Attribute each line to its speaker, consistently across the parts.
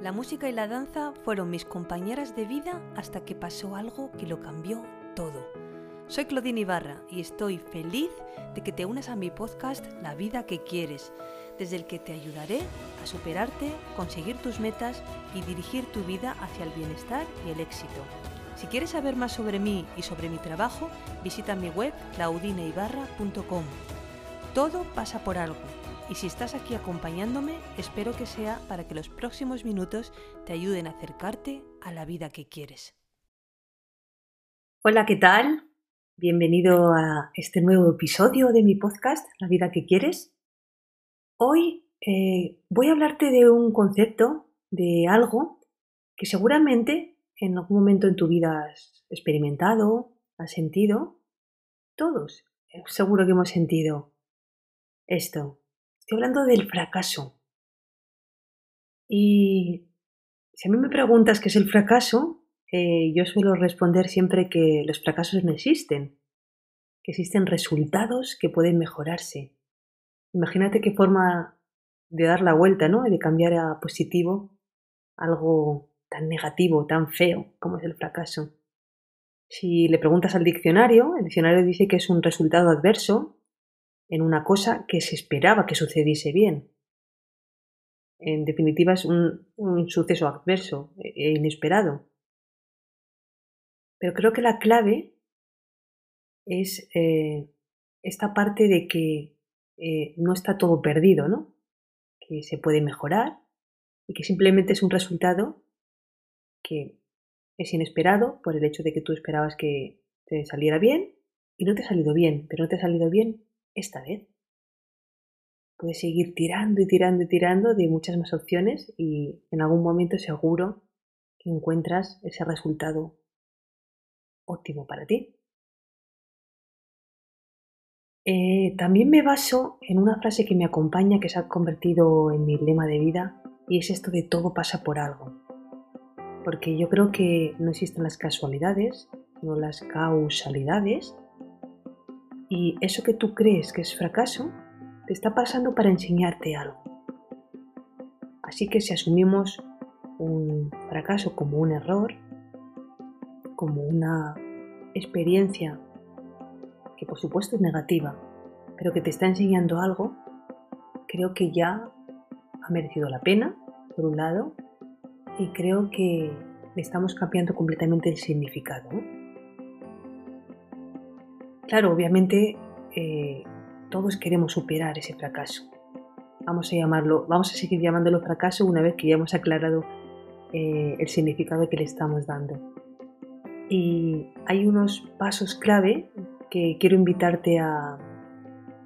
Speaker 1: La música y la danza fueron mis compañeras de vida hasta que pasó algo que lo cambió todo. Soy Claudine Ibarra y estoy feliz de que te unas a mi podcast La vida que quieres, desde el que te ayudaré a superarte, conseguir tus metas y dirigir tu vida hacia el bienestar y el éxito. Si quieres saber más sobre mí y sobre mi trabajo, visita mi web claudineibarra.com. Todo pasa por algo y si estás aquí acompañándome, espero que sea para que los próximos minutos te ayuden a acercarte a la vida que quieres. Hola, ¿qué tal? Bienvenido a este nuevo episodio de mi podcast, La vida que quieres. Hoy eh, voy a hablarte de un concepto, de algo que seguramente en algún momento en tu vida has experimentado, has sentido. Todos seguro que hemos sentido esto, Estoy hablando del fracaso. Y si a mí me preguntas qué es el fracaso, eh, yo suelo responder siempre que los fracasos no existen, que existen resultados que pueden mejorarse. Imagínate qué forma de dar la vuelta, ¿no? De cambiar a positivo algo tan negativo, tan feo como es el fracaso. Si le preguntas al diccionario, el diccionario dice que es un resultado adverso en una cosa que se esperaba que sucediese bien. En definitiva, es un, suceso adverso e inesperado. Pero creo que la clave es eh, esta parte de que eh, no está todo perdido, ¿no? Que se puede mejorar y que simplemente es un resultado que es inesperado por el hecho de que tú esperabas que te saliera bien y no te ha salido bien, pero no te ha salido bien esta vez. Puedes seguir tirando y tirando y tirando de muchas más opciones y en algún momento seguro que encuentras ese resultado óptimo para ti. Eh, también me baso en una frase que me acompaña, que se ha convertido en mi lema de vida, y es esto de todo pasa por algo. Porque yo creo que no existen las casualidades, no las causalidades, y eso que tú crees que es fracaso, te está pasando para enseñarte algo. Así que si asumimos un fracaso como un error, como una experiencia que por supuesto es negativa, pero que te está enseñando algo, creo que ya ha merecido la pena, por un lado, y creo que le estamos cambiando completamente el significado. Claro, obviamente eh, todos queremos superar ese fracaso. Vamos a llamarlo, vamos a seguir llamándolo fracaso una vez que ya hemos aclarado eh, el significado que le estamos dando. Y hay unos pasos clave que quiero invitarte a,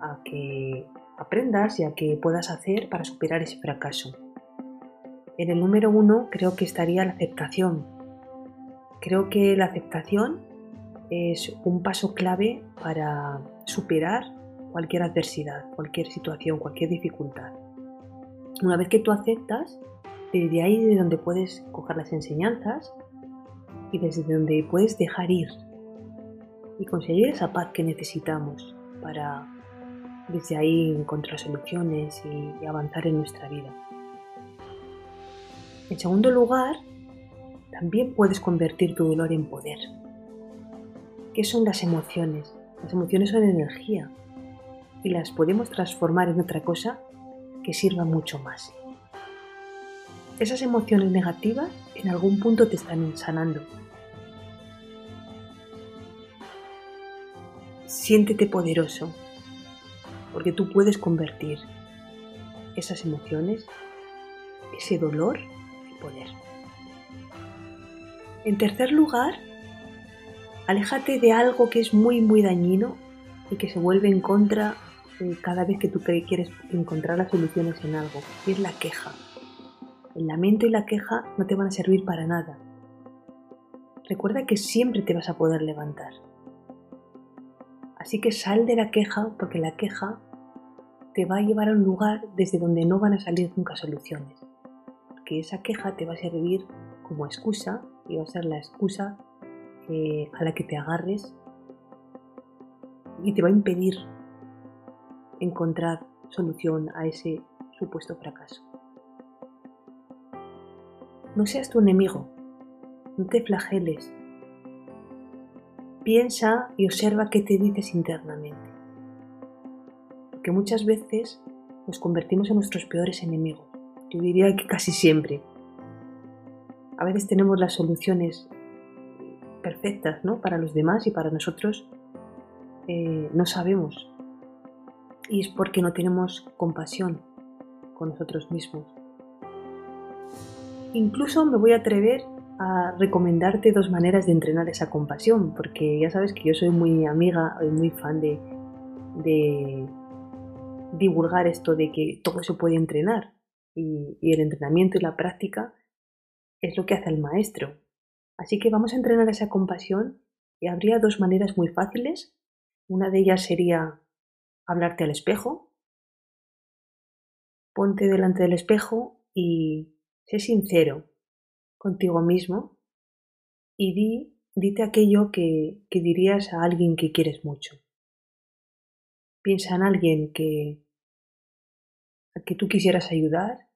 Speaker 1: a que aprendas y a que puedas hacer para superar ese fracaso. En el número uno creo que estaría la aceptación. Creo que la aceptación es un paso clave para superar cualquier adversidad, cualquier situación, cualquier dificultad. Una vez que tú aceptas, desde ahí de donde puedes coger las enseñanzas y desde donde puedes dejar ir y conseguir esa paz que necesitamos para desde ahí encontrar soluciones y, y avanzar en nuestra vida. En segundo lugar, también puedes convertir tu dolor en poder. ¿Qué son las emociones? Las emociones son energía y las podemos transformar en otra cosa que sirva mucho más. Esas emociones negativas en algún punto te están sanando. Siéntete poderoso, porque tú puedes convertir esas emociones, ese dolor, en poder. En tercer lugar, Aléjate de algo que es muy, muy dañino y que se vuelve en contra eh, cada vez que tú quieres encontrar las soluciones en algo, y es la queja. El lamento y la queja no te van a servir para nada. Recuerda que siempre te vas a poder levantar. Así que sal de la queja porque la queja te va a llevar a un lugar desde donde no van a salir nunca soluciones. Porque esa queja te va a servir como excusa y va a ser la excusa eh, a la que te agarres y te va a impedir encontrar solución a ese supuesto fracaso. No seas tu enemigo, no te flageles. Piensa y observa qué te dices internamente. Porque muchas veces nos convertimos en nuestros peores enemigos. Yo diría que casi siempre. A veces tenemos las soluciones perfectas ¿no? para los demás y para nosotros eh, no sabemos. Y es porque no tenemos compasión con nosotros mismos. Incluso me voy a atrever a recomendarte dos maneras de entrenar esa compasión, porque ya sabes que yo soy muy amiga y muy fan de, divulgar esto de que todo se puede entrenar y, y el entrenamiento y la práctica es lo que hace el maestro. Así que vamos a entrenar esa compasión y habría dos maneras muy fáciles. Una de ellas sería hablarte al espejo. Ponte delante del espejo y sé sincero contigo mismo y di, dite aquello que, que dirías a alguien que quieres mucho. Piensa en alguien que, a que tú quisieras ayudar,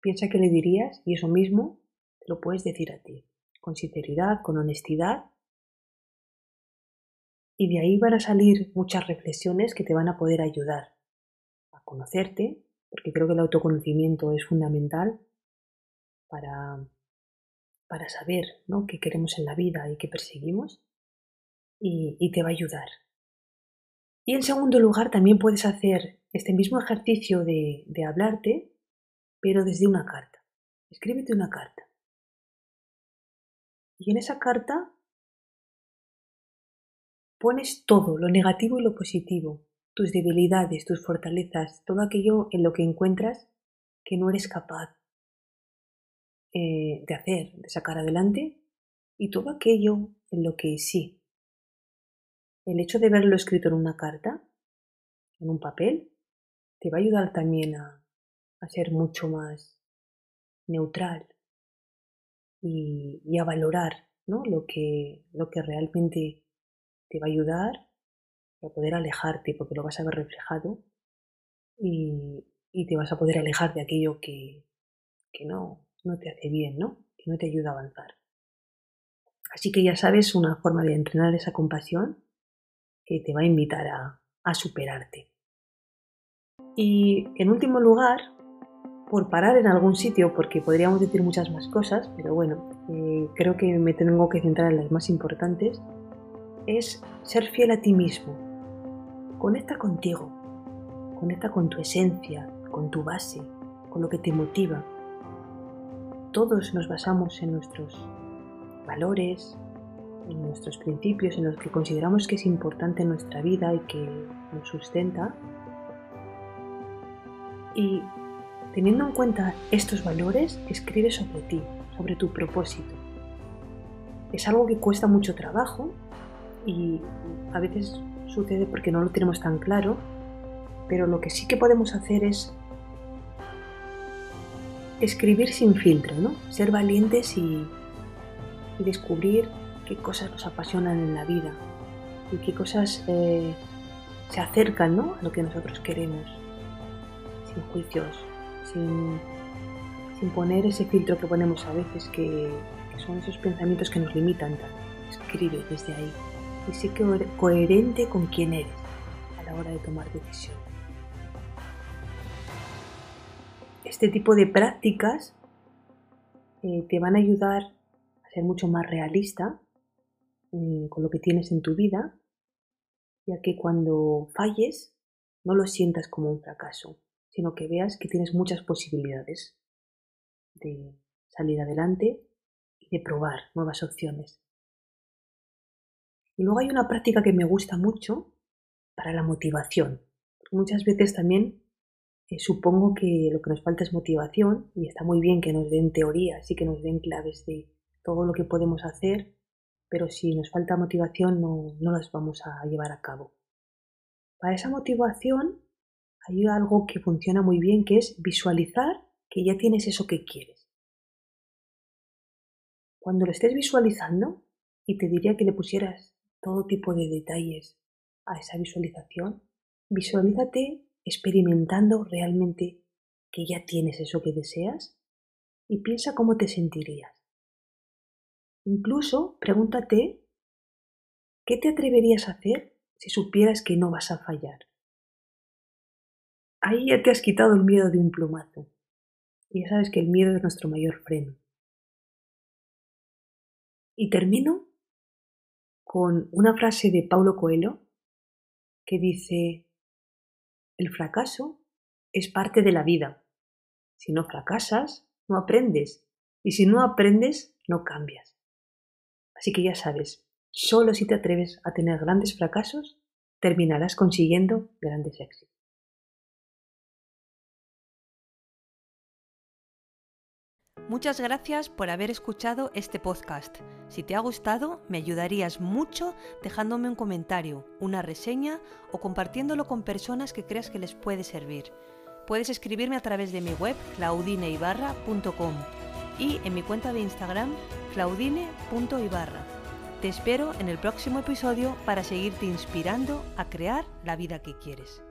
Speaker 1: piensa que le dirías y eso mismo te lo puedes decir a ti, con sinceridad, con honestidad. Y de ahí van a salir muchas reflexiones que te van a poder ayudar a conocerte, porque creo que el autoconocimiento es fundamental para, para saber ¿no? qué queremos en la vida y qué perseguimos, y, te va a ayudar. Y en segundo lugar, también puedes hacer este mismo ejercicio de, de hablarte, pero desde una carta. Escríbete una carta. Y en esa carta pones todo, lo negativo y lo positivo, tus debilidades, tus fortalezas, todo aquello en lo que encuentras que no eres capaz eh, de hacer, de sacar adelante, y todo aquello en lo que sí. El hecho de verlo escrito en una carta, en un papel, te va a ayudar también a, a ser mucho más neutral y, a valorar ¿no? lo, que, lo que realmente te va a ayudar a poder alejarte porque lo vas a ver reflejado y, y te vas a poder alejar de aquello que, que no, no te hace bien, ¿no? Que no te ayuda a avanzar. Así que ya sabes una forma de entrenar esa compasión que te va a invitar a, superarte. Y en último lugar, por parar en algún sitio, porque podríamos decir muchas más cosas, pero bueno, eh, creo que me tengo que centrar en las más importantes, es ser fiel a ti mismo. Conecta contigo, conecta con tu esencia, con tu base, con lo que te motiva, todos nos basamos en nuestros valores, en nuestros principios, en los que consideramos que es importante en nuestra vida y que nos sustenta. Y teniendo en cuenta estos valores, escribe sobre ti, sobre tu propósito. Es algo que cuesta mucho trabajo y a veces sucede porque no lo tenemos tan claro, pero lo que sí que podemos hacer es escribir sin filtro, ¿no? Ser valientes y, descubrir qué cosas nos apasionan en la vida y qué cosas eh, se acercan ¿no? a lo que nosotros queremos, sin juicios, sin, poner ese filtro que ponemos a veces que, son esos pensamientos que nos limitan Escribe desde ahí. Y sé coherente con quién eres a la hora de tomar decisiones. este tipo de prácticas eh, te van a ayudar a ser mucho más realista eh, con lo que tienes en tu vida, ya que cuando falles no lo sientas como un fracaso, sino que veas que tienes muchas posibilidades de salir adelante y de probar nuevas opciones. Y luego hay una práctica que me gusta mucho para la motivación. Muchas veces también eh, supongo que lo que nos falta es motivación y está muy bien que nos den teorías y que nos den claves de todo lo que podemos hacer, pero si nos falta motivación no, no las vamos a llevar a cabo. Para esa motivación hay algo que funciona muy bien que es visualizar que ya tienes eso que quieres. Cuando lo estés visualizando, y te diría que le pusieras todo tipo de detalles a esa visualización, visualízate experimentando realmente que ya tienes eso que deseas y piensa cómo te sentirías. Incluso pregúntate qué te atreverías a hacer si supieras que no vas a fallar. Ahí ya te has quitado el miedo de un plumazo. Y ya sabes que el miedo es nuestro mayor freno. Y termino con una frase de Paulo Coelho que dice, el fracaso es parte de la vida. Si no fracasas, no aprendes. Y si no aprendes, no cambias. Así que ya sabes, solo si te atreves a tener grandes fracasos, terminarás consiguiendo grandes éxitos.
Speaker 2: Muchas gracias por haber escuchado este podcast. Si te ha gustado, me ayudarías mucho dejándome un comentario, una reseña o compartiéndolo con personas que creas que les puede servir. Puedes escribirme a través de mi web claudineibarra.com y en mi cuenta de Instagram claudine.ibarra. Te espero en el próximo episodio para seguirte inspirando a crear la vida que quieres.